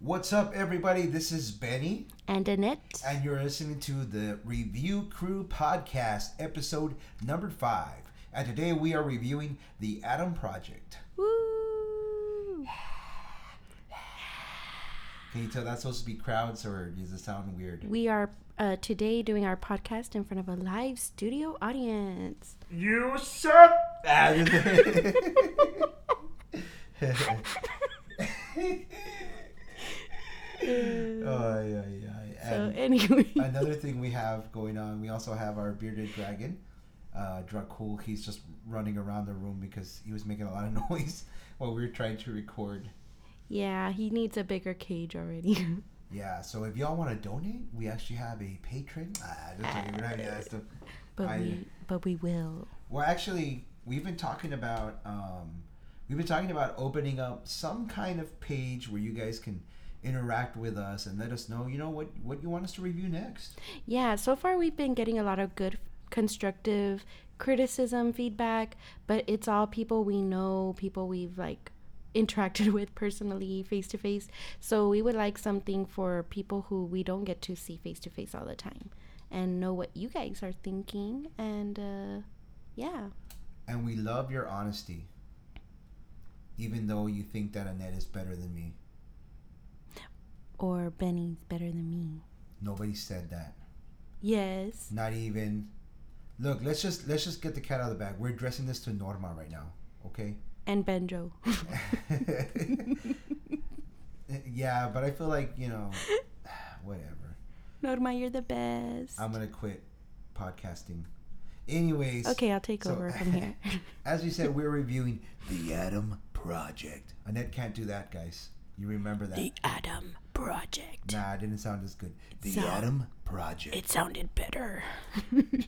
What's up, everybody? This is Benny, And Annette. and you're listening to the Review Crew Podcast, episode number five. And today we are reviewing The Adam Project. Woo! Can you tell that's supposed to be crowds, or does it sound weird? We are uh, today doing our podcast in front of a live studio audience. You suck! Oh, yeah, yeah. So anyway, another thing we have going on, we also have our bearded dragon, uh, Dracul. He's just running around the room because he was making a lot of noise while we were trying to record. yeah, he needs a bigger cage already. Yeah, so if y'all want to donate, we actually have a Patreon. Ah, just kidding, we're not that stuff. but I- we but we will. Well, actually, we've been talking about um, we've been talking about opening up some kind of page where you guys can interact with us and let us know, you know, what what you want us to review next. Yeah, so far we've been getting a lot of good constructive criticism, feedback, but it's all people we know, people we've like interacted with personally face to face. So we would like something for people who we don't get to see face to face all the time and know what you guys are thinking and uh yeah. And we love your honesty, even though you think that Annette is better than me. Or Benny's better than me. Nobody said that. Yes. Not even. Look, let's just let's just get the cat out of the bag. We're addressing this to Norma right now, okay? And Benjo. yeah, but I feel like you know, whatever. Norma, you're the best. I'm gonna quit podcasting. Anyways, okay, I'll take so- over from here. as we said, we're reviewing the Adam Project. Annette can't do that, guys. You remember that? The Adam Project. nah, it didn't sound as good. The So- Adam Project. It sounded better.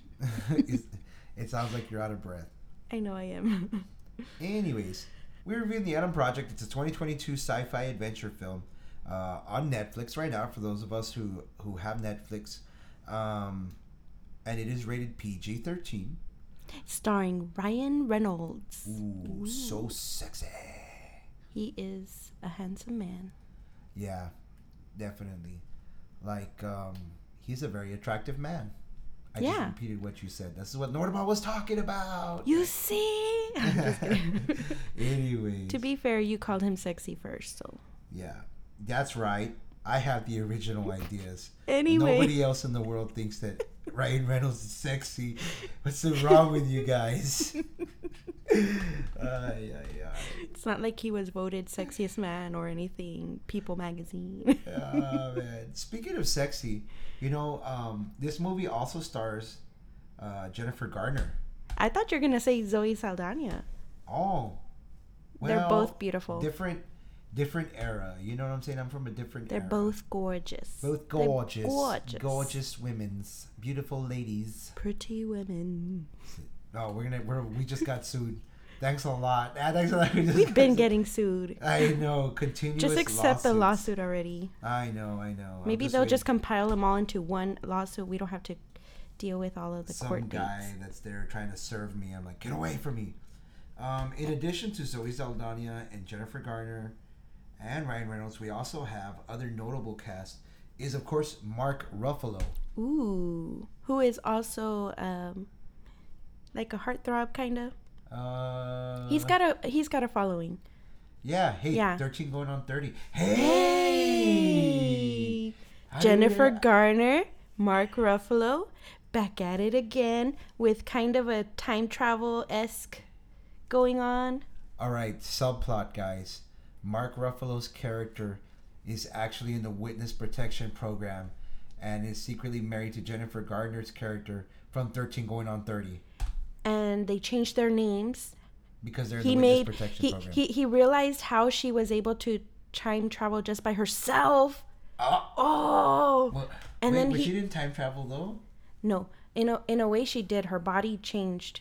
It sounds like you're out of breath. I know I am. Anyways, we're reviewing the Adam Project. It's a 2022 sci-fi adventure film uh, on Netflix right now. For those of us who who have Netflix, um, and it is rated PG-13. Starring Ryan Reynolds. Ooh, so sexy. He is a handsome man. Yeah, definitely. Like, um, he's a very attractive man. I just repeated what you said. This is what Norma was talking about. You see? I'm just kidding. Anyways. to be fair, you called him sexy first, so. Yeah, that's right. I have the original ideas. Anyway. Nobody else in the world thinks that Ryan Reynolds is sexy. What's so wrong with you guys? Ay, ay, ay. It's not like he was voted sexiest man or anything. People magazine. Oh, man. Speaking of sexy, you know, um, this movie also stars uh, Jennifer Garner. I thought you were gonna say Zoe Saldana. Oh, They're both beautiful. Different, different era. You know what I'm saying? I'm from a different. They're era. both gorgeous. both They're gorgeous, gorgeous. gorgeous women's, beautiful ladies. Pretty women. Oh, we're gonna we're, we just got sued. Thanks a lot. Ah, thanks a lot. We We've been sued. getting sued. I know. Continuous. Just accept the lawsuit already. I know. I know. Maybe they'll waiting. just compile them all into one lawsuit. We don't have to deal with all of the some court guy dates. that's there trying to serve me. I'm like, get away from me. Um, in addition to Zoe Saldana and Jennifer Garner and Ryan Reynolds, we also have other notable cast. Is of course Mark Ruffalo. Ooh, who is also um, like a heartthrob kind of. Uh, He's got a he's got a following. yeah. Hey, Yeah. thirteen going on thirty. Hey, you Jennifer Garner, Mark Ruffalo, back at it again with kind of a time travel esque going on. All right, subplot, guys. Mark Ruffalo's character is actually in the witness protection program and is secretly married to Jennifer Garner's character from 13 going on 30 And they changed their names. because they're in He the witness made protection he, program. he he realized how she was able to time travel just by herself. oh, Oh, well, and wait, then but he- she didn't time travel though. no! In a in a way, she did. Her body changed.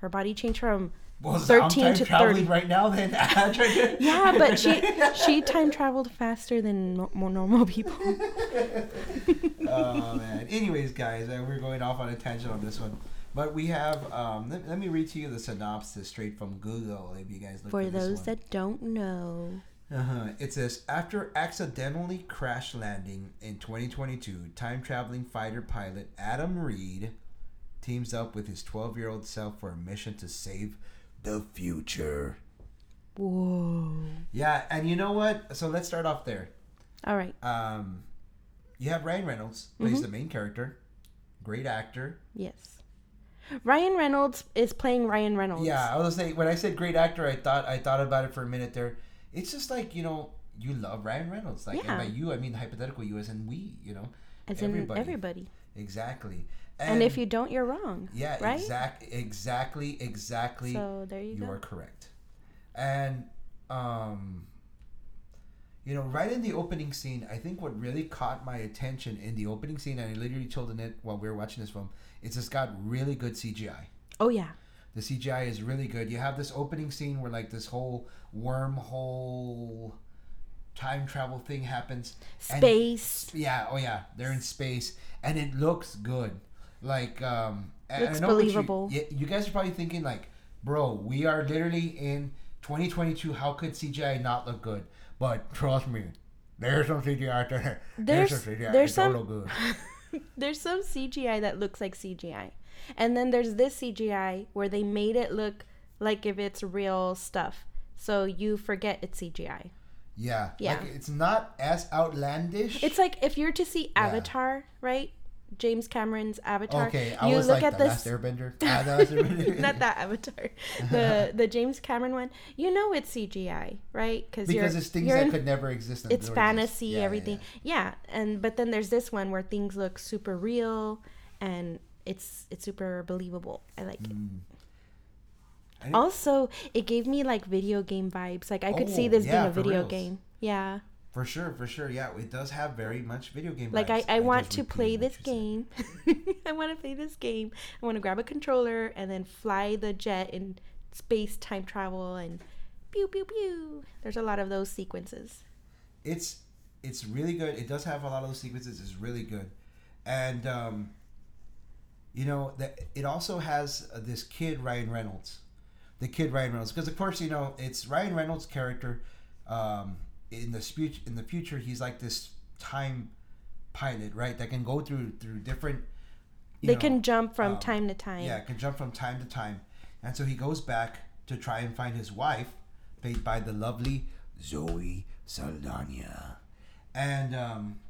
Her body changed from Well, so 13 time to traveling 30. right now. Then Yeah, but she she time traveled faster than no, more normal people. oh man. Anyways, guys, uh, we're going off on a tangent on this one. But we have. Um, let, let me read to you the synopsis straight from Google. If you guys look For for those that don't know. Uh-huh. It says after accidentally crash landing in 2022, time traveling fighter pilot Adam Reed teams up with his 12 year old self for a mission to save the future. Whoa. Yeah, and you know what? So let's start off there. All right. Um, you have Ryan Reynolds plays the main character, great actor. Yes. Ryan Reynolds is playing Ryan Reynolds. Yeah, I was say when I said great actor, I thought I thought about it for a minute there. It's just like you know you love Ryan Reynolds, like Yeah. and by you I mean hypothetical you as in we, you know, As in everybody. exactly. And, if you don't, you're wrong. yeah, right? exact, exactly, exactly. So there you, you go. are correct. And um, you know, right in the opening scene, I think what really caught my attention in the opening scene, and I literally told Annette while we were watching this film, it's it's got really good CGI. Oh yeah. The CGI is really good. You have this opening scene where like this whole wormhole time travel thing happens. and- Space. yeah, oh yeah, they're in space, and it looks good. Like, um, and Looks I know what you- believable. You, you guys are probably thinking like, bro, we are literally in 2022. How could CGI not look good? But trust me, there's some CGI out there. There's- some CGI. there's some- look good. There's some CGI that looks like CGI. And then there's this CGI where they made it look like if it's real stuff. So you forget it's CGI. Yeah, Yeah. Like, it's not as outlandish. It's like if you're to see Avatar, right? James Cameron's Avatar. okay. I you was look like at the this last Airbender. Ah, the Last Airbender. not that Avatar, the the James Cameron one. You know it's CGI, right? Because because it's things that in, could never exist. it's fantasy, Yeah, yeah, everything. Yeah, and but then there's this one where things look super real, and it's it's super believable. I like it. Mm. I- Also, it gave me like video game vibes. Like I could see Oh, this yeah, being a video reals. game. Yeah. For sure, for sure. Yeah, it does have very much video game. Like I, vibes. I want to play this what you said. game. I want to play this game. I want to grab a controller and then fly the jet in space time travel and pew pew pew. There's a lot of those sequences. It's it's really good. It does have a lot of those sequences. It's really good, and um, you know that it also has uh, this kid Ryan Reynolds, the kid Ryan Reynolds, because of course you know it's Ryan Reynolds' character. Um, in the speech in the future, he's like this time pilot, right? That can go through through different. you They know, can jump from um, time to time. Yeah, can jump from time to time. And so he goes back to try and find his wife, played by the lovely Zoe Saldana. And um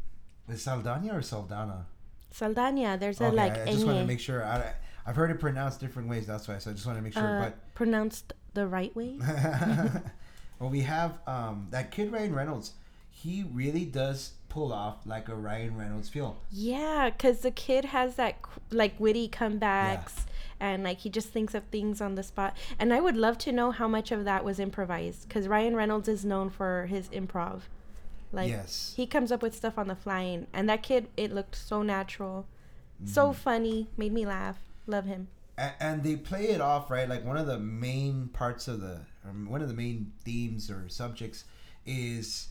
is Saldana or Saldana? Saldana, there's a Okay, like I, I just want to make sure. I, I've heard it pronounced different ways. That's why. So I just want to make sure. uh, pronounced the right way. well, we have um that kid Ryan Reynolds. He really does pull off like a Ryan Reynolds feel. Yeah, because the kid has that like witty comebacks and like he just thinks of things on the spot. And I would love to know how much of that was improvised because Ryan Reynolds is known for his improv. Like yes. he comes up with stuff on the fly, and, that kid, it looked so natural, so Mm-hmm. funny, made me laugh. Love him. And, they play it off right like one of the main parts of the one of the main themes or subjects is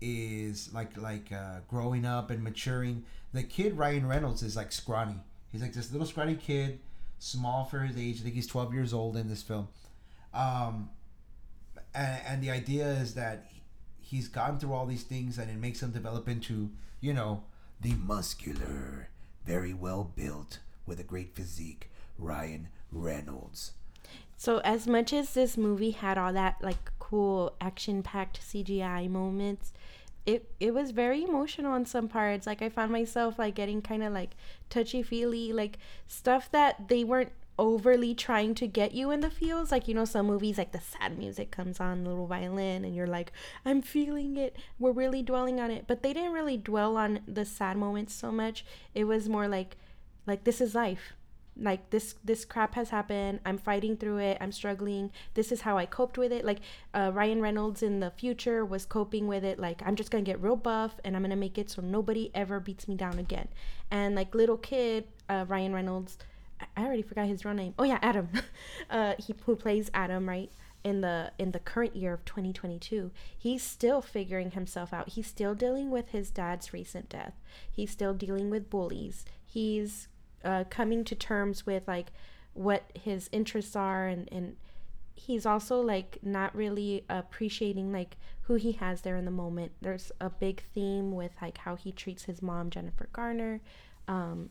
is like like uh, growing up and maturing. The kid ryan reynolds is like scrawny. He's like this little scrawny kid small for his age. I think he's 12 years old in this film. Um and, and the idea is that he's gone through all these things and it makes him develop into you know the muscular very well built with a great physique ryan reynolds So as much as this movie had all that like cool action-packed CGI moments, it it was very emotional in some parts. Like I found myself like getting kind of like touchy-feely, like stuff that they weren't overly trying to get you in the feels. Like you know some movies like the sad music comes on, little violin, and you're like, I'm feeling it. We're really dwelling on it, but they didn't really dwell on the sad moments so much. It was more like like this is life like this this crap has happened i'm fighting through it i'm struggling this is how i coped with it. Like uh, ryan reynolds in the future was coping with it like i'm just gonna get real buff and i'm gonna make it so nobody ever beats me down again. And like little kid uh, ryan reynolds I- already forgot his real name. Oh yeah adam. Uh, he who plays adam right in the in the current year of 2022 he's still figuring himself out. He's still dealing with his dad's recent death. He's still dealing with bullies. He's uh, coming to terms with like what his interests are and and he's also like not really appreciating like who he has there in the moment. There's a big theme with like how he treats his mom jennifer garner. Um,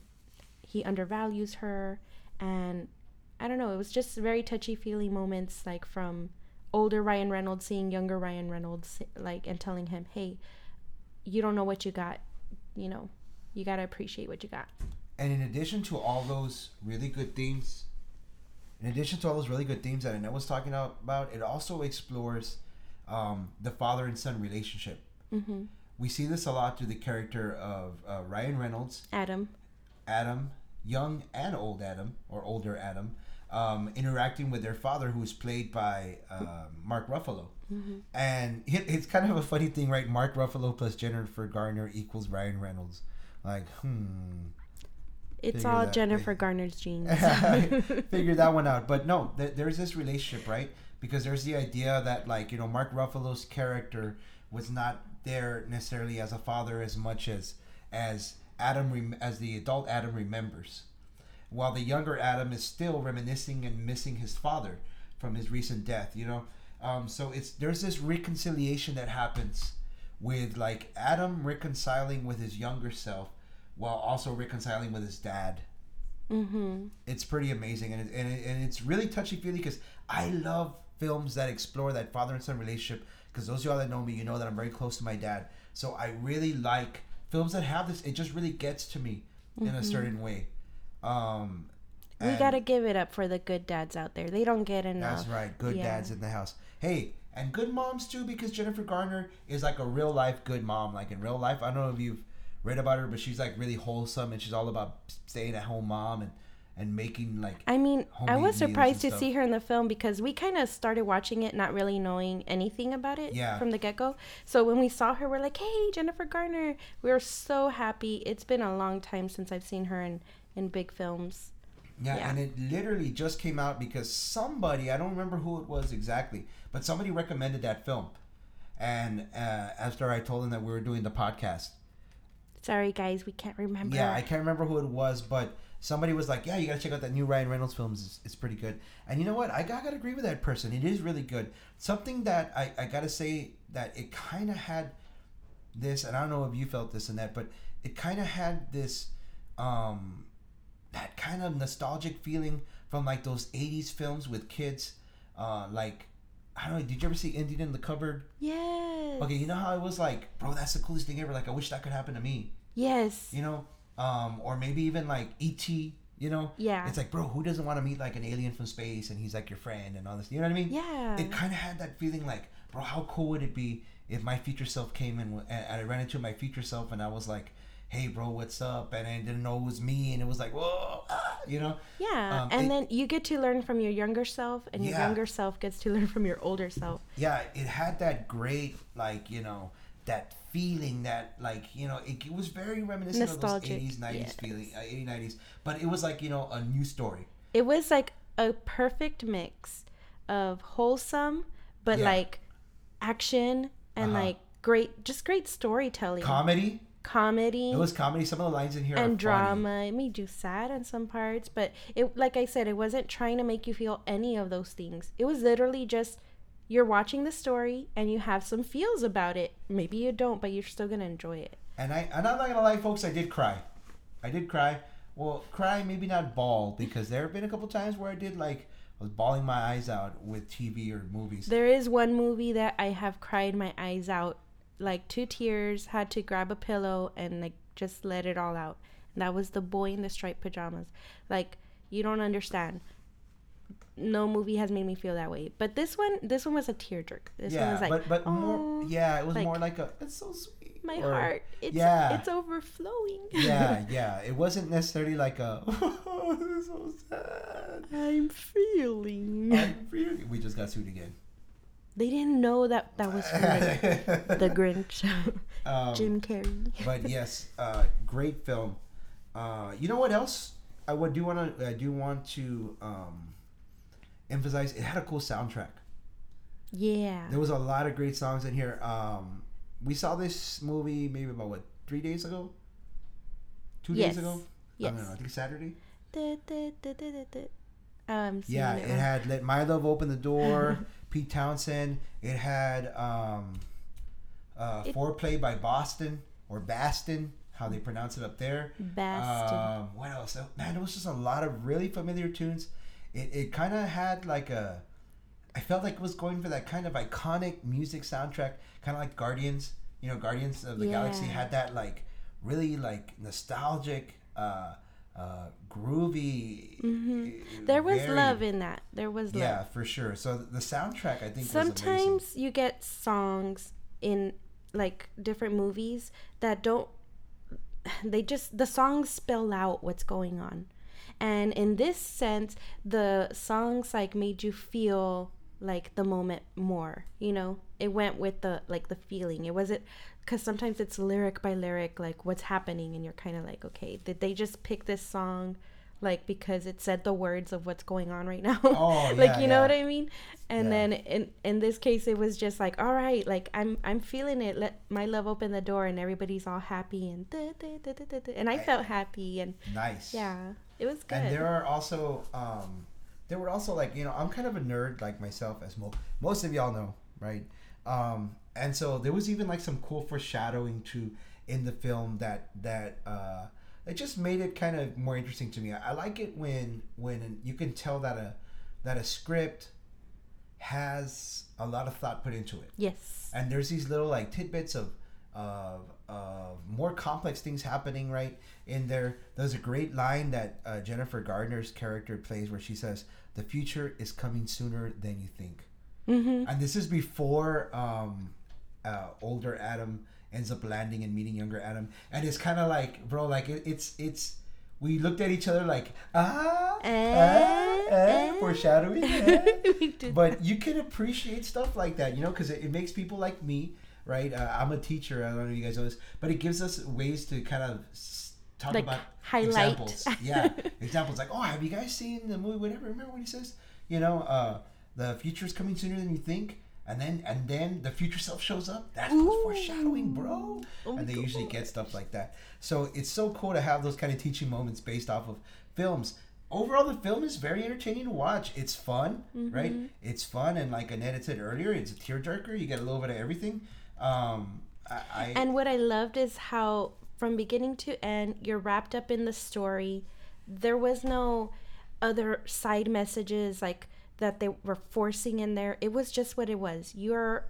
he undervalues her. And i don't know it was just very touchy feely moments like from older ryan reynolds seeing younger ryan reynolds like and telling him hey you don't know what you got. You know you got to appreciate what you got And in addition to all those really good themes, in addition to all those really good themes that Annette was talking about, it also explores um, the father and son relationship. mm-hmm. We see this a lot through the character of uh, Ryan Reynolds, adam Adam, young and old Adam, or older Adam, um, interacting with their father, who is played by uh, Mark Ruffalo. mm-hmm. And it, it's kind of a funny thing, right? Mark Ruffalo plus Jennifer Garner equals Ryan Reynolds. Like, hmm. It's all that- jennifer garner's genes figure that one out. But no, th- there's this relationship, right? Because there's the idea that, like, you know, Mark Ruffalo's character was not there necessarily as a father as much as as Adam rem- as the adult Adam remembers, while the younger Adam is still reminiscing and missing his father from his recent death. You know, um, so it's there's this reconciliation that happens with like Adam reconciling with his younger self while also reconciling with his dad. Mm-hmm. it's pretty amazing and, it, and, it, and it's really touchy feely because I love films that explore that father and son relationship because those of y'all that know me you know that I'm very close to my dad. So I really like films that have this it just really gets to me in a certain way. Um we gotta give it up for the good dads out there. They don't get enough. that's right good Yeah. dads in the house. Hey and good moms too because Jennifer Garner is like a real life good mom like in real life. I don't know if you've read about her but she's like really wholesome and she's all about staying at home mom and and making like I mean, I was surprised to see her in the film because we kind of started watching it not really knowing anything about it Yeah. from the get go. So when we saw her, we're like, hey, Jennifer Garner. We were so happy. It's been a long time since I've seen her in, in big films. Yeah, Yeah. and it literally just came out because somebody, I don't remember who it was exactly, but somebody recommended that film. And uh, after I told them that we were doing the podcast, Sorry, guys, we can't remember. yeah, I can't remember who it was, but somebody was like, "Yeah, you gotta check out that new Ryan Reynolds film. It's, it's pretty good." And you know what? I, got- I gotta agree with that person. It is really good. Something that I, I gotta say that it kind of had this, and I don't know if you felt this and that, but it kind of had this, um, that kind of nostalgic feeling from like those '80s films with kids, uh, like. I don't know. Did you ever see Indian in the Cupboard? Yes. Okay, you know how I was like, bro, that's the coolest thing ever. Like, I wish that could happen to me Yes. you know um or maybe even like et you know Yeah. it's like bro who doesn't want to meet like an alien from space and he's like your friend and all this you know what i mean Yeah. it kind of had that feeling like bro how cool would it be if my future self came in and and i ran into my future self and i was like hey bro what's up and i didn't know it was me and it was like whoa ah, you know yeah. um, and it- then you get to learn from your younger self, and your Yeah. younger self gets to learn from your older self. yeah it had that great like you know that feeling that like you know it, it was very reminiscent Nostalgic, of those 80s 90s yes. feeling uh, 80s 90s but it was like you know a new story It was like a perfect mix of wholesome, but Yeah. like action and Uh-huh. like great, just great storytelling, comedy comedy. It was comedy. Some of the lines in here are and funny. drama. It made you sad in some parts, but it, like I said, it wasn't trying to make you feel any of those things. It was literally just you're watching the story and you have some feels about it. Maybe you don't, but you're still gonna enjoy it. And I, and I'm not gonna lie, folks. I did cry. I did cry. Well, cry maybe not bawl because there have been a couple times where I did like I was bawling my eyes out with TV or movies. There is one movie that I have cried my eyes out, like two tears, had to grab a pillow and like just let it all out. And that was The Boy in the Striped Pajamas. Like you don't understand. No movie has made me feel that way. But this one, this one was a tear jerk. This one yeah, was like, but but "Oh, more. Yeah, it was like, more like a. It's so sweet. my or- heart, it's yeah. it's overflowing. yeah, yeah. It wasn't necessarily like a. Oh, this is so sad. I'm feeling. I'm really- we just got sued again. They didn't know that that was from the, the Grinch, Um, Jim Carrey. but yes, uh, great film. Uh, you know what else? I would do want to. I do want to um, emphasize. It had a cool soundtrack. Yeah. There was a lot of great songs in here. Um, we saw this movie maybe about what three days ago, two Yes. days ago. I Yes. don't know. I think Saturday. Da, da, da. Um, Yeah, it had "Let My Love Open the Door." Pete Townshend. It had um, uh, It- "Foreplay" by Boston or Baston, how they pronounce it up there. Baston. Um, what else? Uh, Man, it was just a lot of really familiar tunes. It, it kind of had like a. I felt like it was going for that kind of iconic music soundtrack, kind of like Guardians. You know, Guardians of the Galaxy had that like really like nostalgic, uh, uh, groovy. Mhm. uh, there was very- love in that. There was love. Yeah, for sure. So the soundtrack, I think, was. Sometimes you get songs in like different movies that don't they just the songs spell out what's going on. And in this sense, the songs like made you feel like the moment more, you know? It went with the like the feeling. It wasn't cuz sometimes it's lyric by lyric like what's happening and you're kind of like, okay, did they just pick this song like because it said the words of what's going on right now? Oh, like yeah, you know yeah. what I mean? And Yeah. then in in this case it was just like all right like i'm i'm feeling it let my love open the door and everybody's all happy and da, da, da. and i felt happy and Nice. yeah it was good And there are also um, there were also like you know I'm kind of a nerd like myself as mo- most of y'all know right um, and so there was even like some cool foreshadowing to in the film that that uh, it just made it kind of more interesting to me. I, I like it when when you can tell that a that a script has a lot of thought put into it. Yes. And there's these little like tidbits of of, of more complex things happening right in there. There's a great line that uh, jennifer garner's character plays where she says the future is coming sooner than you think mm-hmm. and this is before um, uh, older adam ends up landing and meeting younger adam and it's kind of like bro like it, it's it's we looked at each other like ah, Eh, ah, ah eh. foreshadowing did but you can appreciate stuff like that, you know, because it, it makes people like me, right? Uh, I'm a teacher. I don't know if you guys know this, but it gives us ways to kind of talk Like, about highlight. examples. Yeah, examples like, oh, have you guys seen the movie? Whatever. Remember what he says? You know, uh, the future is coming sooner than you think. And then, and then the future self shows up. That's what's foreshadowing, bro. Oh and they usually get stuff like that. So it's so cool to have those kind of teaching moments based off of films. Overall, the film is very entertaining to watch. It's fun, right? Mm-hmm. It's fun, and like Annette said earlier, it's a tearjerker. You get a little bit of everything. Um, I, I And what I loved is how, from beginning to end, you're wrapped up in the story. There was no other side messages like that they were forcing in there. It was just what it was. You're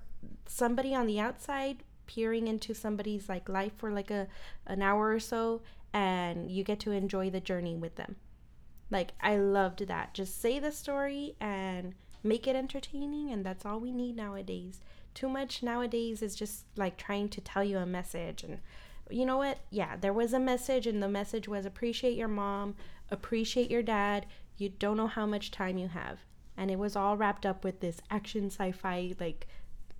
somebody on the outside peering into somebody's like life for like a an hour or so and you get to enjoy the journey with them. Like I loved that. Just say the story and make it entertaining and that's all we need nowadays. Too much nowadays is just like trying to tell you a message and you know what? Yeah, there was a message and the message was appreciate your mom, appreciate your dad. You don't know how much time you have. And it was all wrapped up with this action sci-fi like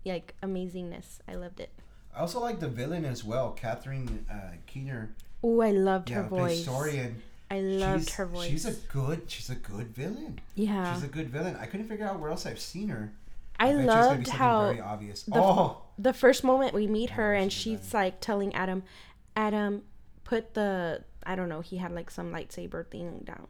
like amazingness. I loved it. I also like the villain as well, Catherine uh, Keener. Oh, I loved Yeah, her voice. Sorian. I loved she's, her voice. She's a good. She's a good villain. yeah. She's a good villain. I couldn't figure out where else I've seen her. I bet you it's gonna be loved how very obvious. the- oh, the first moment we meet her and she's like telling Adam, Adam, put the I don't know, he had like some lightsaber thing down.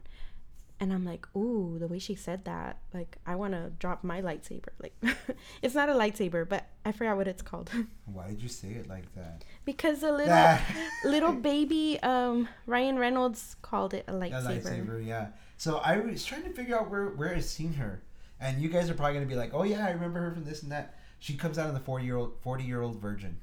And I'm like, ooh, the way she said that, like I want to drop my lightsaber. Like, it's not a lightsaber, but I forgot what it's called why did you say it like that? because a little little baby um Ryan Reynolds called it a lightsaber. A lightsaber. yeah. So I was trying to figure out where where I've seen her, and you guys are probably gonna be like, "Oh yeah, I remember her from this and that." She comes out in the forty year old forty year old virgin.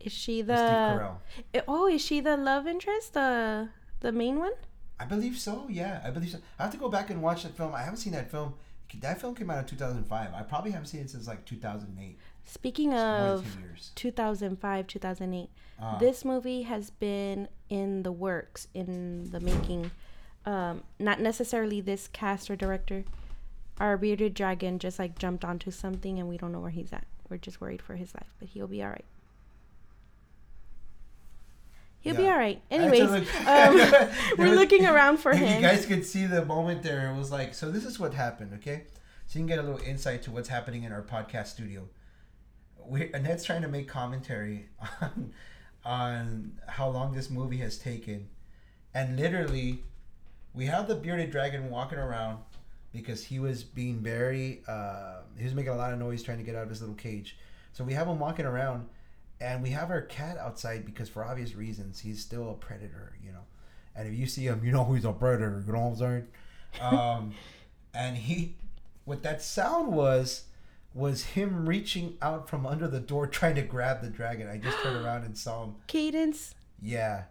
Is she the? Steve Carell. I- oh, is she the love interest? The the main one? I believe so. Yeah, I believe so. I have to go back and watch that film. I haven't seen that film. That film came out in two thousand five. I probably haven't seen it since like two thousand eight. Speaking More than of 2005, 2008. Ah. This movie has been in the works, in the making. Um, not necessarily this cast or director. Our bearded dragon just like jumped onto something and we don't know where he's at. We're just worried for his life, but he'll be all right. He'll be all right. Anyways, um, we're looking around for him. you guys could see the moment there, it was like, so this is what happened, okay? So you can get a little insight to what's happening in our podcast studio. We Annette's trying to make commentary on on how long this movie has taken, and literally, we have the bearded dragon walking around because he was being very uh, he was making a lot of noise trying to get out of his little cage. So we have him walking around, and we have our cat outside because for obvious reasons he's still a predator, you know. And if you see him, you know he's a predator. You know what I'm saying? Um, and he, what that sound was, was him reaching out from under the door trying to grab the dragon. I just turned around and saw him. Cadence. Yeah,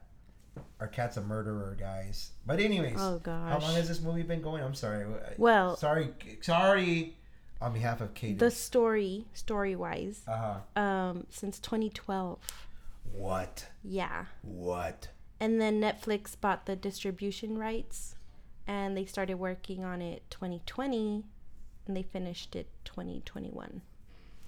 our cat's a murderer, guys. But anyways, Oh gosh, how long has this movie been going? I'm sorry. Well, sorry, sorry. On behalf of Katie. the story, story wise, uh huh. um, since 2012. What? Yeah. What? And then Netflix bought the distribution rights and they started working on it 2020 and they finished it 2021.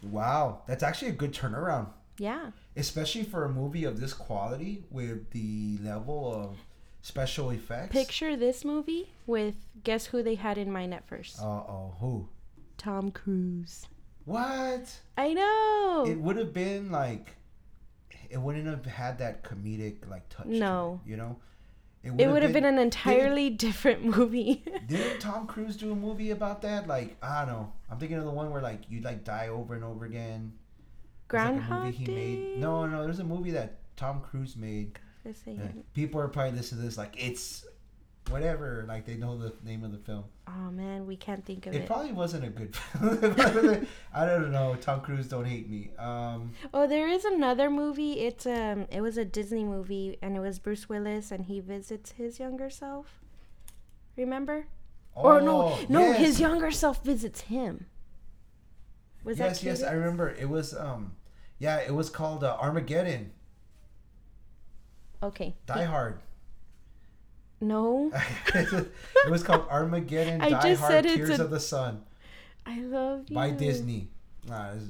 Wow, that's actually a good turnaround, Yeah. especially for a movie of this quality with the level of special effects. Picture this movie with guess who they had in mind at first? Uh oh, who? Tom Cruise. What? I know. It would have been like, it wouldn't have had that comedic like touch. to No. it, you know, it would have been an entirely different movie. Didn't Tom Cruise do a movie about that? Like I don't know. I'm thinking of the one where like you like die over and over again. Like Groundhog movie he Day. made. No, no, there's a movie that Tom Cruise made. People are probably listening to this like it's whatever. Like they know the name of the film. Oh man, we can't think of It it. probably wasn't a good film. I don't know. Tom Cruise, don't hate me. Um, Oh, there is another movie. It's um, it was a Disney movie, and it was Bruce Willis, and he visits his younger self. Remember? or no, oh, no, yes. his younger self visits him. Was yes, that yes, yes, I remember. It was um, yeah, it was called uh, Armageddon. Okay. Die Hard. No, it was called Armageddon. I Die Hard. Tears a- of the Sun I love you. by Disney. Nah, is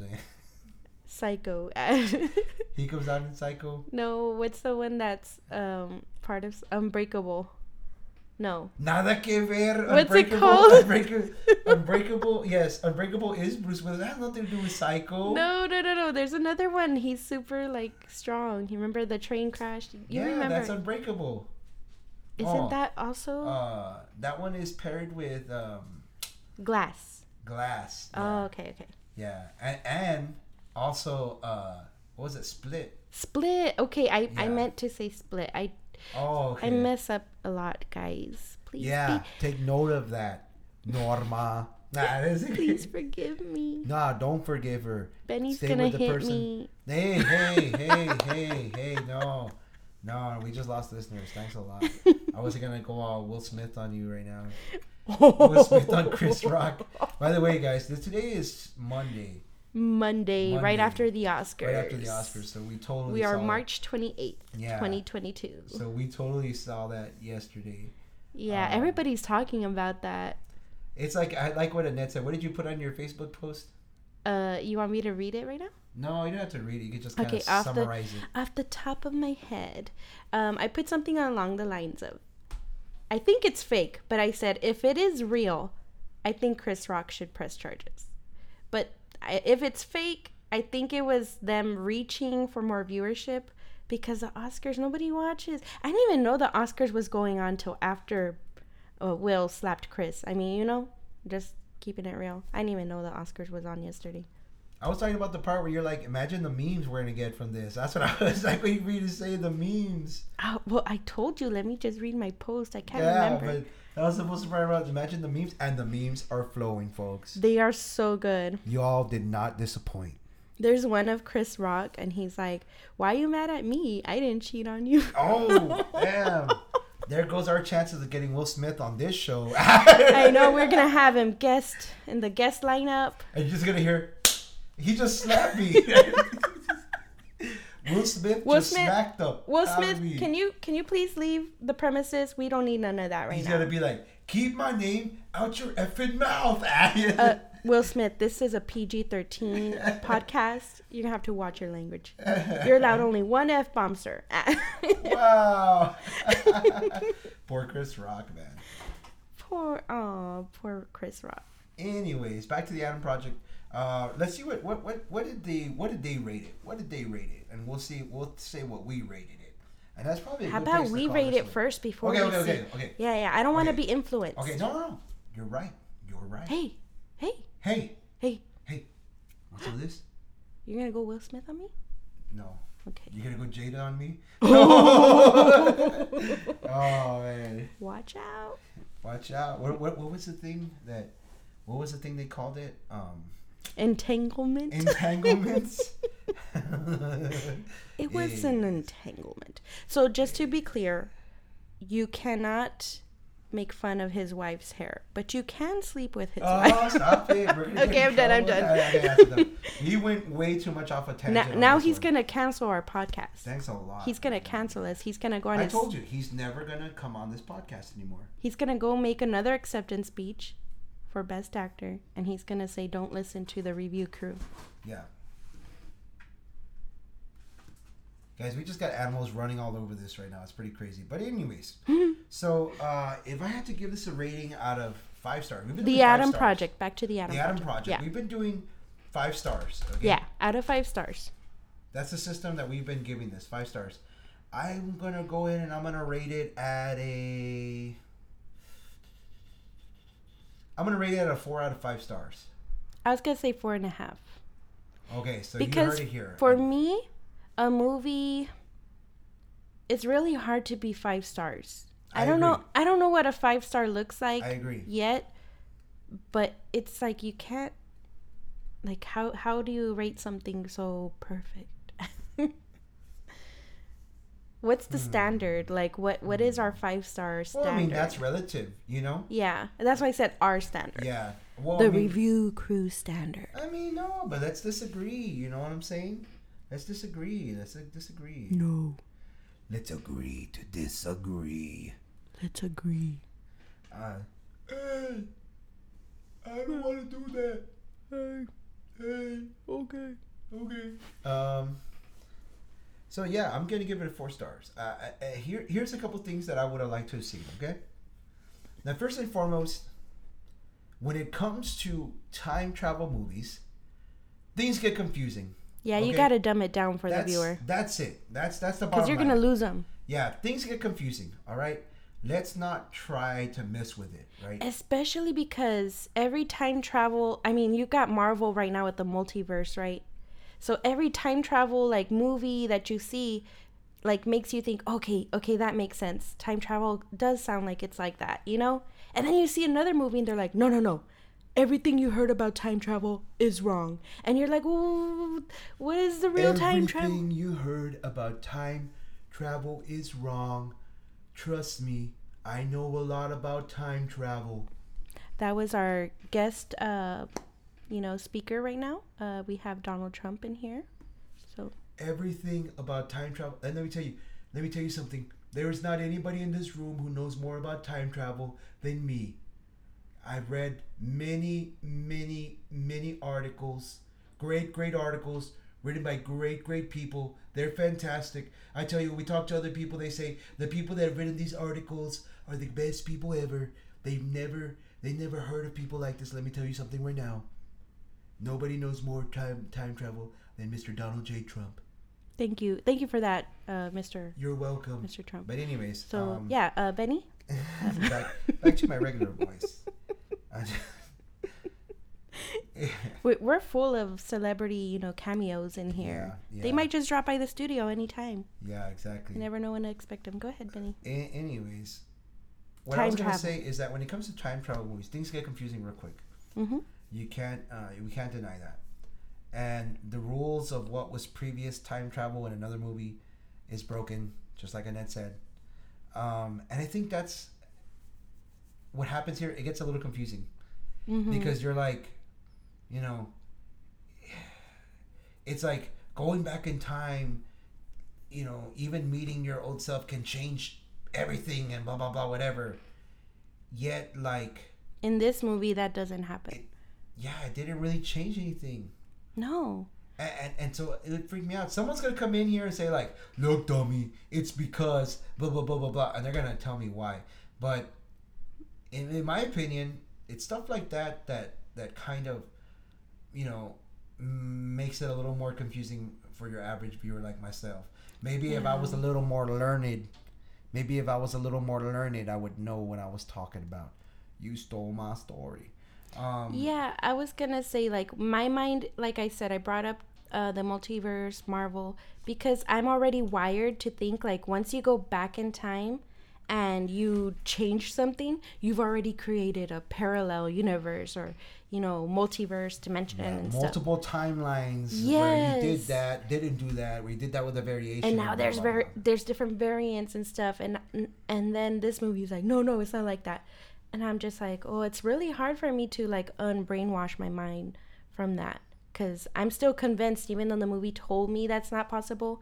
Psycho. he comes out in Psycho. no, what's the one that's um part of Unbreakable? No. Nada que ver. What's it Unbreakable, called? Unbreakable, Unbreakable. Yes, Unbreakable is Bruce Willis. That has nothing to do with Psycho. No, no, no, no. There's another one. He's super like strong. You remember the train crash? You yeah, remember? that's Unbreakable. Isn't oh. that also Uh, that one is paired with um, Glass? Glass. Oh, okay, okay. yeah. And, and also, uh, what was it? Split. Split. Okay, I, I meant to say split. I Oh, okay. I mess up a lot, guys. Please, Yeah, be, take note of that, Norma. Nah, please forgive me. Nah, don't forgive her. Benny's Stay gonna with the hit person. me. Hey, hey, hey, hey, hey, no. No, we just lost listeners. Thanks a lot. I wasn't gonna go all Will Smith on you right now. Will Smith on Chris Rock. By the way, guys, today is Monday, Monday, Monday, right after the Oscars. right after the Oscars. So we totally We are March 28th, Yeah. 2022. So we totally saw that yesterday. yeah, um, everybody's talking about that. It's like I like what Annette said. What did you put on your Facebook post? Uh, you want me to read it right now? No, you don't have to read it. You can just kind Okay, of off the- summarize it. Off the top of my head, um, I put something along the lines of, I think it's fake, but I said if it is real, I think Chris Rock should press charges. But if it's fake, I think it was them reaching for more viewership because the Oscars nobody watches. I didn't even know the Oscars was going on till after uh, Will slapped Chris. I mean, you know, just keeping it real. I didn't even know the Oscars was on yesterday. I was talking about the part where you're like, imagine the memes we're gonna get from this. That's what I was like waiting for you to say. The memes. Oh, well, I told you. Let me just read my post. I can't yeah, remember. but that was supposed to be about. Imagine the memes, and the memes are flowing, folks. They are so good. Y'all did not disappoint. There's one of Chris Rock, and he's like, "Why are you mad at me? I didn't cheat on you." Oh, damn! There goes our chances of getting Will Smith on this show. I know we're gonna have him guest in the guest lineup. And you're just gonna hear, he just slapped me. Will Smith Will just Smith- smacked the. Will Smith, can you can you please leave the premises? We don't need none of that right now. He's gonna be like, keep my name out your effing mouth. uh, Will Smith, this is a PG-13 podcast. You're gonna have to watch your language. You're allowed only one f bomb, sir. wow. Poor Chris Rock, man. poor, oh, poor Chris Rock. Anyways, back to the Adam Project. Uh, let's see what, what what what did they what did they rate it? What did they rate it? And we'll see. We'll say what we rated it. And that's probably a How about we rate it first before Okay, we okay, see? okay, okay. Yeah, yeah. I don't want to be influenced. Okay, no, no, no. You're right. You're right. Hey, hey, Hey. hey. Hey. What's all this? You're gonna go Will Smith on me? No. Okay. You gonna go Jada on me? No. oh man. Watch out. Watch out. What, what what was the thing that what was the thing they called it? Um Entanglement. entanglements. it was an entanglement. So just to be clear, you cannot make fun of his wife's hair, but you can sleep with his Oh, wife. stop it. Okay, I'm done, I'm done. Okay, okay. He went way too much off a tangent. Now, now he's one. gonna cancel our podcast. Thanks a lot. He's gonna cancel us. He's gonna go on I his. told you he's never gonna come on this podcast anymore. He's gonna go make another acceptance speech for best actor, and he's gonna say, "Don't listen to the review crew." Yeah. Guys, we just got animals running all over this right now. It's pretty crazy. But anyways, so uh, if I had to give this a rating out of five stars, we've been The Adam stars. Project. Back to the Adam The Adam Project. Project. Yeah. We've been doing five stars. Okay? Yeah, out of five stars. That's the system that we've been giving this five stars. I'm gonna go in and I'm gonna rate it at a. I'm gonna rate it at a four out of five stars. I was gonna say four and a half Okay, so you because heard it here. for I- me, a movie, it's really hard to be five stars. I, I don't know. I don't know what a five star looks like I agree. yet, but it's like you can't. Like how how do you rate something so perfect? What's the standard? Like what what is our five star Hmm. well, standard? I mean that's relative, you know. yeah, that's why I said our standard. Yeah. Well, The I mean, review crew standard. I mean, no, but let's disagree. You know what I'm saying? Let's disagree. Let's uh, disagree. No, Let's agree to disagree. let's agree. Uh, hey, I don't want to do that. Hey, Hey, okay. okay. Um. So yeah, I'm gonna give it a four stars. Uh, uh, uh, here, here's a couple things that I would have liked to have seen. Okay. Now, first and foremost, when it comes to time travel movies, things get confusing. Yeah, you gotta dumb it down for the viewer That's it. That's that's the because bottom you're line. gonna lose them. Yeah, things get confusing. All right, let's not try to mess with it. Right. Especially because every time travel, I mean, you got Marvel right now with the multiverse, right? So every time travel like movie that you see like makes you think, "Okay, okay, that makes sense. Time travel does sound like it's like that," you know? And then you see another movie and they're like, "No, no, no. Everything you heard about time travel is wrong." And you're like, "What is the real time travel?" Everything you heard about time travel is wrong. Trust me, I know a lot about time travel. That was our guest, uh, you know, speaker right now. Uh, we have Donald Trump in here. So Everything about time travel. And let me tell you, let me tell you something. There is not anybody in this room who knows more about time travel than me. I've read many, many, many articles, great, great articles written by great, great people. They're fantastic. I tell you, we talk to other people, they say the people that have written these articles are the best people ever. They've never, they never heard of people like this. Let me tell you something right now. Nobody knows more time time travel than Mr. Donald J. Trump. thank you, thank you for that, uh, Mr. You're welcome. Mr. Trump. But anyways, So um, yeah, uh, Benny. back, back to my regular voice. We're full of celebrity, you know, cameos in here. Yeah, They might just drop by the studio anytime. yeah, exactly. You never know when to expect them. Go ahead, Benny. A- anyways, what I was gonna say is that when it comes to time travel movies, things get confusing real quick. Mm-hmm. You can't, uh, we can't deny that. And the rules of what was previous time travel in another movie is broken, just like Annette said. Um, and I think that's what happens here. It gets a little confusing Mm-hmm. because you're like, you know, it's like going back in time. You know, even meeting your old self can change everything and blah blah blah whatever. Yet, like, in this movie, that doesn't happen. Yeah, it didn't really change anything. No. And, and, and so it would freak me out. Someone's gonna come in here and say like, "Look, dummy, it's because blah blah blah blah blah," and they're gonna tell me why. But in, in my opinion, it's stuff like that that that kind of, you know, makes it a little more confusing for your average viewer like myself. Maybe if I was a little more learned, maybe if I was a little more learned, I would know what I was talking about. You stole my story. Um, Yeah, I was gonna say like my mind, like I said, I brought up uh, the multiverse, Marvel, because I'm already wired to think like once you go back in time and you change something, you've already created a parallel universe or you know multiverse dimension yeah, and stuff. multiple timelines where you did that, didn't do that, where you did that with a variation. And now there's very there's different variants and stuff, and and then this movie's like, no, no, it's not like that, and I'm just like, oh, it's really hard for me to like unbrainwash my mind from that because I'm still convinced, even though the movie told me that's not possible.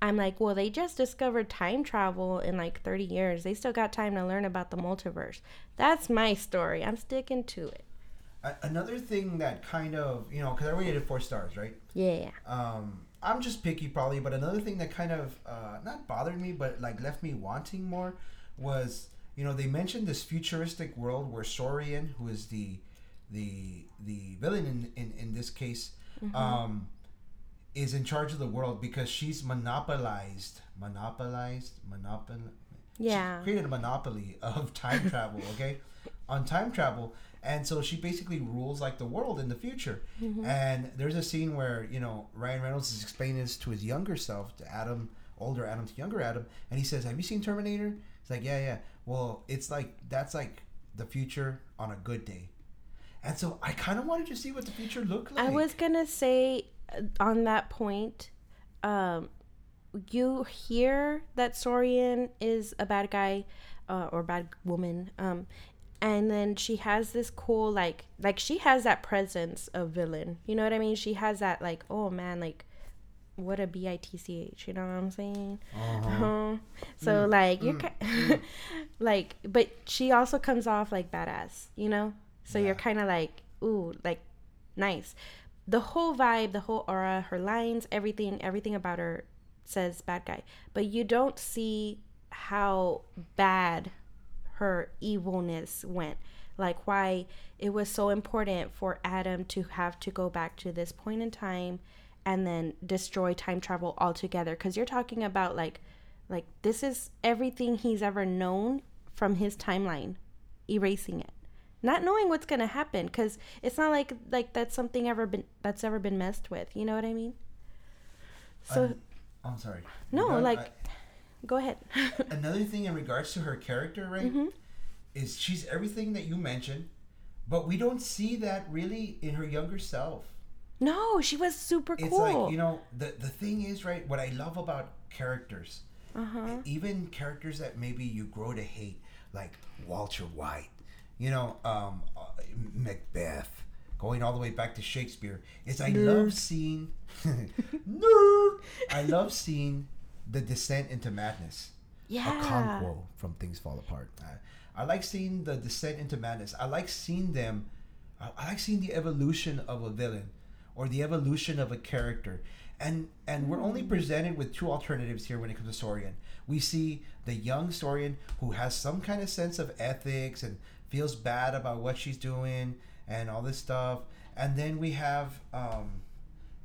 I'm like, well, they just discovered time travel in like 30 years. They still got time to learn about the multiverse. That's my story. I'm sticking to it. Another thing that kind of you know because I rated it four stars, right? Yeah. um, I'm just picky probably, but another thing that kind of uh, not bothered me, but like left me wanting more was you know they mentioned this futuristic world where Sorian, who is the the the villain in in, in this case, um, is in charge of the world because she's monopolized, monopolized, monopol. Yeah. She created a monopoly of time travel. Okay, on time travel. And so she basically rules like the world in the future. And there's a scene where, you know, Ryan Reynolds is explaining this to his younger self, to Adam, older Adam to younger Adam. And he says, Have you seen Terminator? He's like, Yeah, yeah. Well, it's like, that's like the future on a good day. And so I kind of wanted to see what the future looked like. I was gonna say uh, on that point, um, you hear that Sorian is a bad guy uh, or bad woman, um, and then she has this cool like like she has that presence of villain. You know what I mean? She has that like oh man like what a bitch You know what I'm saying? Uh-huh. Uh-huh. So like you're ki- like, but she also comes off like badass, you know. So Yeah. you're kind of like, ooh, like nice. The whole vibe, the whole aura, her lines, everything, everything about her says bad guy. But you don't see how bad her evilness went. Like why it was so important for Adam to have to go back to this point in time and then destroy time travel altogether cuz you're talking about like like this is everything he's ever known from his timeline erasing it not knowing what's going to happen cuz it's not like like that's something ever been that's ever been messed with you know what i mean so Um, I'm sorry. no like I- go ahead another thing in regards to her character, right, Mm-hmm. is she's everything that you mentioned, but we don't see that really in her younger self. No she was super It's cool It's like you know the the thing is right. What I love about characters, uh-huh even characters that maybe you grow to hate, like Walter White, you know, um, uh, Macbeth, going all the way back to Shakespeare. Is I love seeing, nerd. I love seeing the descent into madness. yeah Okonkwo from Things Fall Apart. I, I like seeing the descent into madness. I like seeing them. I, I like seeing the evolution of a villain, or the evolution of a character, and and we're only presented with two alternatives here when it comes to Sorian. We see the young Sorian who has some kind of sense of ethics and feels bad about what she's doing and all this stuff, and then we have um,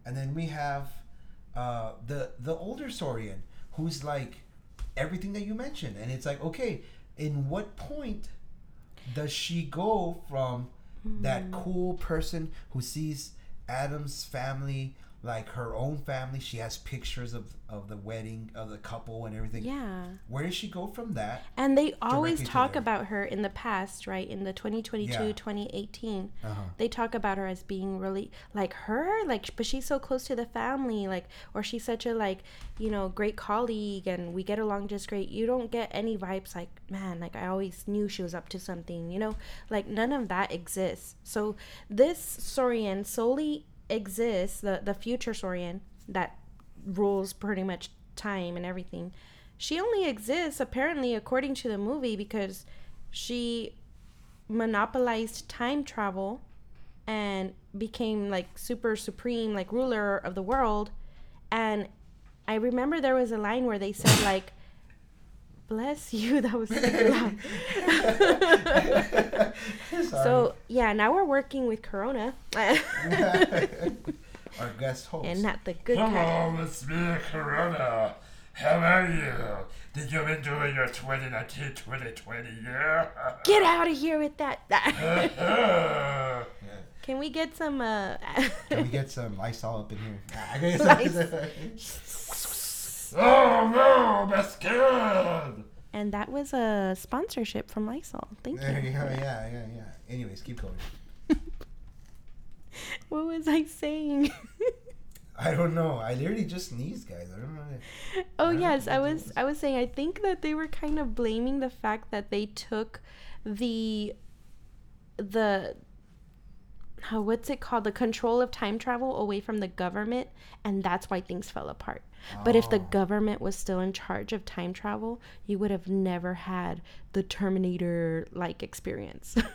and then we have uh, the the older Sorian who's like everything that you mentioned, and it's like okay, in what point does she go from that cool person who sees Adam's family like her own family? She has pictures of of the wedding of the couple and everything. yeah Where does she go from that? and they always talk about her in the past right in the 2022 Yeah. 2018 Uh-huh. they talk about her as being really like her like but she's so close to the family like or she's such a like you know great colleague and we get along just great you don't get any vibes like man like i always knew she was up to something you know like none of that exists so this sorian solely exists the the future sorian that rules pretty much time and everything she only exists apparently according to the movie because she monopolized time travel and became like super supreme like ruler of the world. And i remember there was a line where they said like bless you that was super loud so yeah now we're working with corona Our guest host. and not the good kind Hello, it's me, Corona. How are you? Did you enjoy your 2019 2020 year? Get out of here with that. yeah. Can we get some? uh Can we get some ice Lysol up in here? Oh no, that's good. And that was a sponsorship from Lysol. Thank There you. you. Yeah, yeah, yeah. Anyways, keep going. What was I saying? I don't know. I literally just sneezed, guys. I don't know. oh I don't yes, know I what was. that was. I was saying. I think that they were kind of blaming the fact that they took the the how what's it called? The control of time travel away from the government and that's why things fell apart. But if the Oh. government was still in charge of time travel you would have never had the terminator like experience.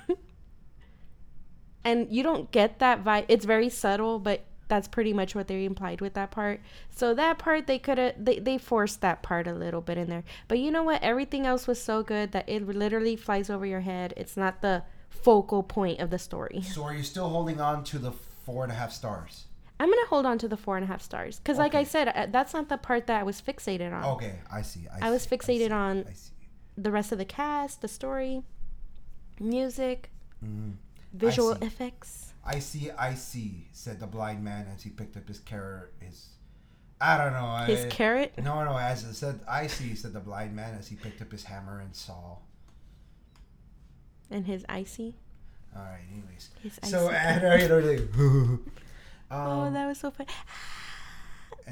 And you don't get that vibe. It's very subtle but that's pretty much what they implied with that part. So that part they could have they, they forced that part a little bit in there. But you know what? Everything else was so good that it literally flies over your head. It's not the focal point of the story So are you still holding on to the four and a half stars? i'm gonna hold on to the four and a half stars because like i said uh, that's not the part that i was fixated on Okay, I see. I, I was see, fixated see, on- I see. the rest of the cast the story music Mhm. visual see. effects I see. I see. Said the blind man as he picked up his carrot. His. I don't know. his I, carrot No, no. As I said, I see. Said the blind man as he picked up his hammer and saw. And his icy All right. Anyways. his So and I know like, oh um, that was so fun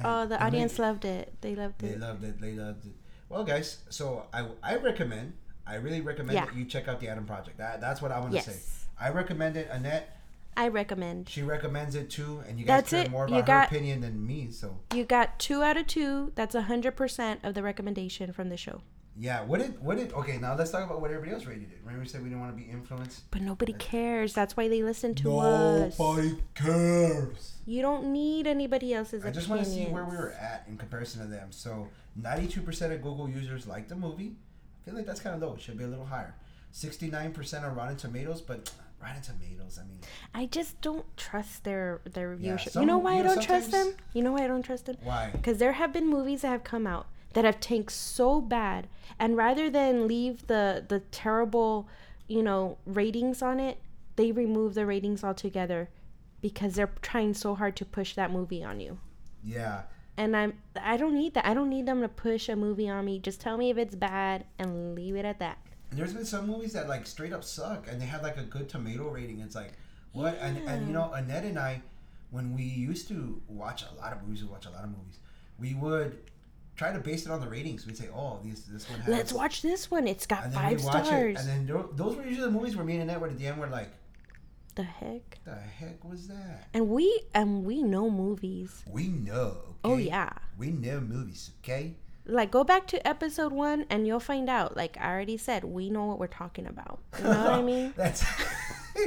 oh the audience they- loved it they loved it. They loved it. They loved it. Well, guys, so I I recommend. I really recommend Yeah. that you check out the Adam Project. That, that's what I want to yes say. I recommend it. Annette, i recommend she recommends it too, and you guys That's care it. more You about got- her opinion than me. So You got two out of two. That's a hundred percent of the recommendation from the show. Yeah, what did what did? Okay, now let's talk about what everybody else rated it. Remember, we said we didn't want to be influenced. But nobody cares. That's why they listen to us. Nobody cares. You don't need anybody else's I just want to see where we were at in comparison to them. So, 92% of Google users liked the movie. I feel like that's kind of low. It should be a little higher. 69% on Rotten Tomatoes, but Rotten Tomatoes, I mean, I just don't trust their their Yeah, some- you know why you I don't trust them? You know why I don't trust them? why? Because there have been movies that have come out that have tanked so bad, and rather than leave the the terrible, you know, ratings on it, they remove the ratings altogether because they're trying so hard to push that movie on you. Yeah. and I'm I don't need that. I don't need them to push a movie on me. Just tell me if it's bad and leave it at that. And there's been some movies that like straight up suck and they had like a good tomato rating. It's like, what? And, and you know, Annette and I, when we used to watch a lot of movies, we watch a lot of movies, we would try to base it on the ratings. We'd say, oh, these, this one has. Let's watch this one. It's got five watch stars. it. And then tho- those were usually the movies where me and Annette were at the end were like, the heck? the heck was that? And we and we know movies. We know. Oh yeah. We know movies, okay? Like go back to episode one and you'll find out. Like I already said, we know what we're talking about. You know what I mean? That's.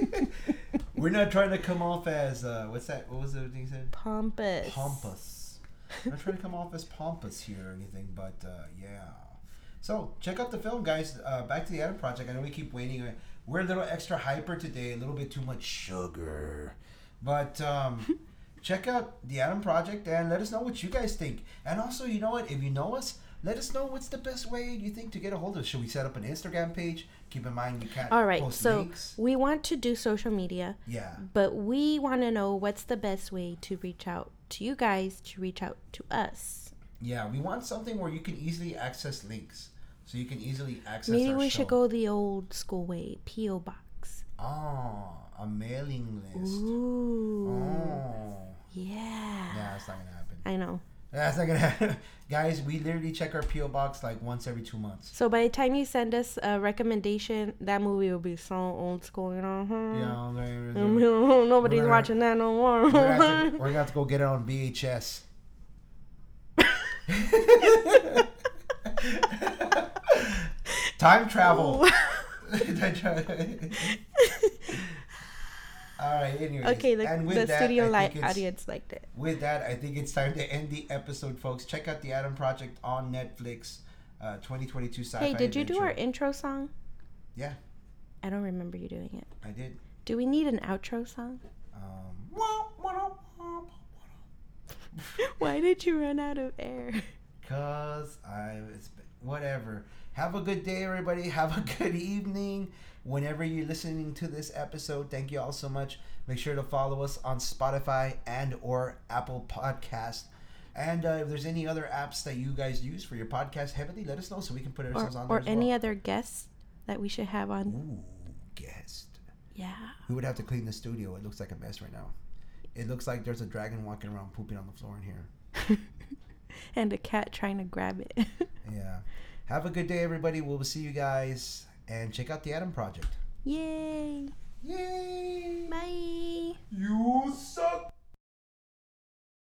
we're not trying to come off as uh, what's that? What was the thing you said? Pompous. Pompous. I'm not trying to come off as pompous here or anything, but uh, yeah. So check out the film, guys. Uh, back to the Adam Project. I know we keep waiting. We're a little extra hyper today. A little bit too much sugar, but um, check out the Adam Project and let us know what you guys think. And also, you know what? If you know us, let us know what's the best way you think to get a hold of us. Should we set up an Instagram page? Keep in mind we can't All right. So links. we want to do social media, Yeah. but we want to know what's the best way to reach out to you guys to reach out to us. Yeah, we want something where you can easily access links. So you can easily access Maybe we show. should go the old school way, PO box. Oh, a mailing list. Ooh. Oh. Yeah. Yeah, that's not gonna happen. I know. That's not gonna happen. Guys, we literally check our PO box like once every two months. So by the time you send us a recommendation, that movie will be so old school, you know. Yeah, Nobody's gonna- watching that no more. gonna, to, we're gonna have to go get it on VHS. Time travel. All right. Anyways, okay, the, and with the that, studio light audience liked it. With that, I think it's time to end the episode, folks. Check out the Adam Project on Netflix, uh, 2022 sci-fi. Hey, did you do our intro song? Yeah, I don't remember you doing it. I did. Do we need an outro song? Um, Why did you run out of air? Cause I was whatever. Have a good day, everybody. Have a good evening. Whenever you're listening to this episode, thank you all so much. Make sure to follow us on Spotify and or Apple Podcast. And uh, if there's any other apps that you guys use for your podcast heavily, let us know so we can put Or, ourselves on there or any well. other guests that we should have on. Ooh, guest. Yeah. We would have to clean the studio. It looks like a mess right now. It looks like there's a dragon walking around pooping on the floor in here. and a cat trying to grab it. Yeah. Have a good day, everybody. We'll see you guys. And check out the Adam Project. Yay. Yay! Bye. You suck!